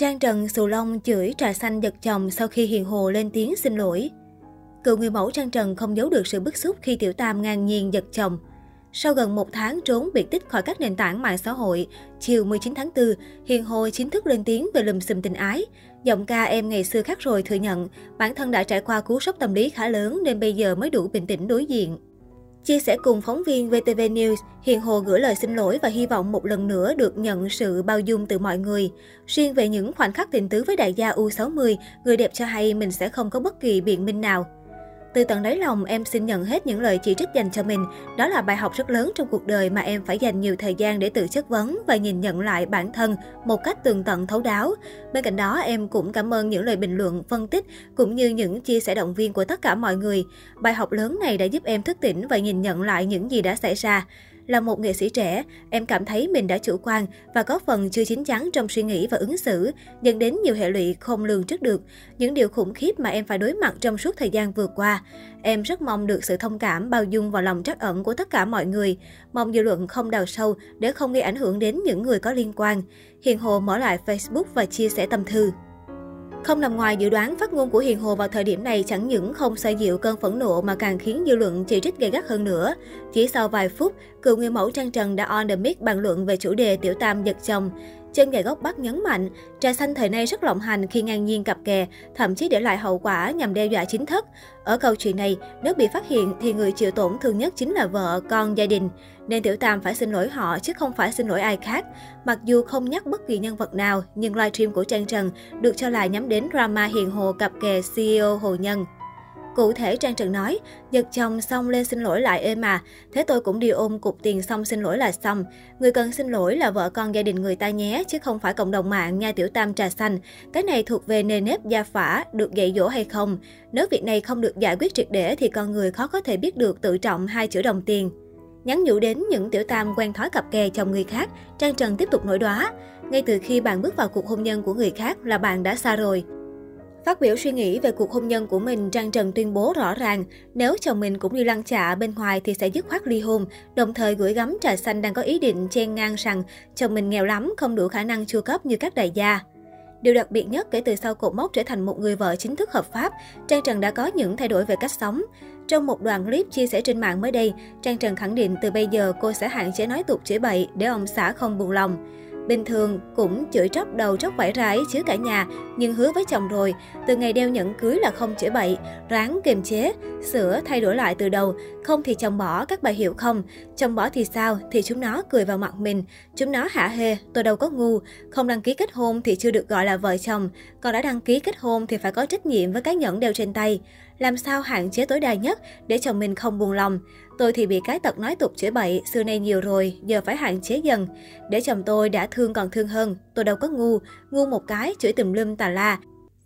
Trang Trần Sù Long chửi trà xanh giật chồng sau khi Hiền Hồ lên tiếng xin lỗi. Cựu người mẫu Trang Trần không giấu được sự bức xúc khi Tiểu Tam ngang nhiên giật chồng. Sau gần một tháng trốn biệt tích khỏi các nền tảng mạng xã hội, chiều 19 tháng 4, Hiền Hồ chính thức lên tiếng về lùm xùm tình ái. Giọng ca em ngày xưa khác rồi thừa nhận, bản thân đã trải qua cú sốc tâm lý khá lớn nên bây giờ mới đủ bình tĩnh đối diện. Chia sẻ cùng phóng viên VTV News, Hiền Hồ gửi lời xin lỗi và hy vọng một lần nữa được nhận sự bao dung từ mọi người. Riêng về những khoảnh khắc tình tứ với đại gia U60, người đẹp cho hay mình sẽ không có bất kỳ biện minh nào. Từ tận đáy lòng, em xin nhận hết những lời chỉ trích dành cho mình. Đó là bài học rất lớn trong cuộc đời mà em phải dành nhiều thời gian để tự chất vấn và nhìn nhận lại bản thân một cách tường tận thấu đáo. Bên cạnh đó, em cũng cảm ơn những lời bình luận, phân tích cũng như những chia sẻ động viên của tất cả mọi người. Bài học lớn này đã giúp em thức tỉnh và nhìn nhận lại những gì đã xảy ra. Là một nghệ sĩ trẻ, em cảm thấy mình đã chủ quan và có phần chưa chín chắn trong suy nghĩ và ứng xử, dẫn đến nhiều hệ lụy không lường trước được, những điều khủng khiếp mà em phải đối mặt trong suốt thời gian vừa qua. Em rất mong được sự thông cảm, bao dung và lòng trắc ẩn của tất cả mọi người. Mong dư luận không đào sâu để không gây ảnh hưởng đến những người có liên quan. Hiền Hồ mở lại Facebook và chia sẻ tâm thư. Không nằm ngoài dự đoán, phát ngôn của Hiền Hồ vào thời điểm này chẳng những không xoa dịu cơn phẫn nộ mà càng khiến dư luận chỉ trích gay gắt hơn nữa. Chỉ sau vài phút, cựu người mẫu Trang Trần đã on the mic bàn luận về chủ đề tiểu tam giật chồng. Chân gà gốc Bắc nhấn mạnh, trà xanh thời nay rất lộng hành khi ngang nhiên cặp kè, thậm chí để lại hậu quả nhằm đe dọa chính thất. Ở câu chuyện này, nếu bị phát hiện thì người chịu tổn thương nhất chính là vợ, con, gia đình. Nên Tiểu Tam phải xin lỗi họ chứ không phải xin lỗi ai khác. Mặc dù không nhắc bất kỳ nhân vật nào, nhưng livestream của Trang Trần được cho là nhắm đến drama hiền hồ cặp kè CEO Hồ Nhân. Cụ thể Trang Trần nói, giật chồng xong lên xin lỗi lại êm mà, thế tôi cũng đi ôm cục tiền xong xin lỗi là xong. Người cần xin lỗi là vợ con gia đình người ta nhé, chứ không phải cộng đồng mạng nha tiểu tam trà xanh. Cái này thuộc về nề nếp gia phả, được dạy dỗ hay không. Nếu việc này không được giải quyết triệt để thì con người khó có thể biết được tự trọng hai chữ đồng tiền. Nhắn nhủ đến những tiểu tam quen thói cặp kè chồng người khác, Trang Trần tiếp tục nổi đoá. Ngay từ khi bạn bước vào cuộc hôn nhân của người khác là bạn đã xa rồi. Phát biểu suy nghĩ về cuộc hôn nhân của mình, Trang Trần tuyên bố rõ ràng, nếu chồng mình cũng như lăng chạ bên ngoài thì sẽ dứt khoát ly hôn, đồng thời gửi gắm trà xanh đang có ý định chen ngang rằng chồng mình nghèo lắm, không đủ khả năng chu cấp như các đại gia. Điều đặc biệt nhất kể từ sau cột mốc trở thành một người vợ chính thức hợp pháp, Trang Trần đã có những thay đổi về cách sống. Trong một đoạn clip chia sẻ trên mạng mới đây, Trang Trần khẳng định từ bây giờ cô sẽ hạn chế nói tục chửi bậy để ông xã không buồn lòng. Bình thường cũng chửi tróc đầu tróc vải rái chứ cả nhà, nhưng hứa với chồng rồi, từ ngày đeo nhẫn cưới là không chửi bậy, ráng kiềm chế, sửa thay đổi lại từ đầu, không thì chồng bỏ, các bà hiểu không? Chồng bỏ thì sao? Thì chúng nó cười vào mặt mình, chúng nó hả hê, tôi đâu có ngu, không đăng ký kết hôn thì chưa được gọi là vợ chồng, còn đã đăng ký kết hôn thì phải có trách nhiệm với cái nhẫn đeo trên tay. Làm sao hạn chế tối đa nhất để chồng mình không buồn lòng. Tôi thì bị cái tật nói tục chửi bậy, xưa nay nhiều rồi, giờ phải hạn chế dần. Để chồng tôi đã thương còn thương hơn, tôi đâu có ngu, ngu một cái chửi tùm lum tà la.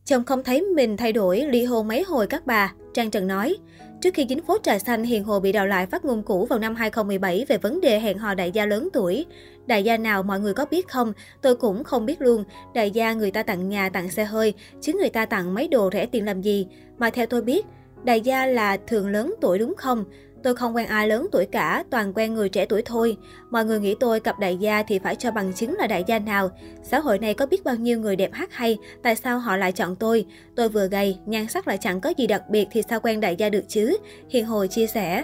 Chồng không thấy mình thay đổi, ly hôn mấy hồi các bà, Trang Trần nói. Trước khi chính phố trà xanh, Hiền Hồ bị đào lại phát ngôn cũ vào năm 2017 về vấn đề hẹn hò đại gia lớn tuổi. Đại gia nào mọi người có biết không? Tôi cũng không biết luôn. Đại gia người ta tặng nhà, tặng xe hơi, chứ người ta tặng mấy đồ rẻ tiền làm gì. Mà theo tôi biết, đại gia là thường lớn tuổi đúng không? Tôi không quen ai lớn tuổi cả, toàn quen người trẻ tuổi thôi. Mọi người nghĩ tôi cặp đại gia thì phải cho bằng chứng là đại gia nào. Xã hội này có biết bao nhiêu người đẹp hát hay, tại sao họ lại chọn tôi? Tôi vừa gầy, nhan sắc lại chẳng có gì đặc biệt thì sao quen đại gia được chứ? Hiền Hồ chia sẻ.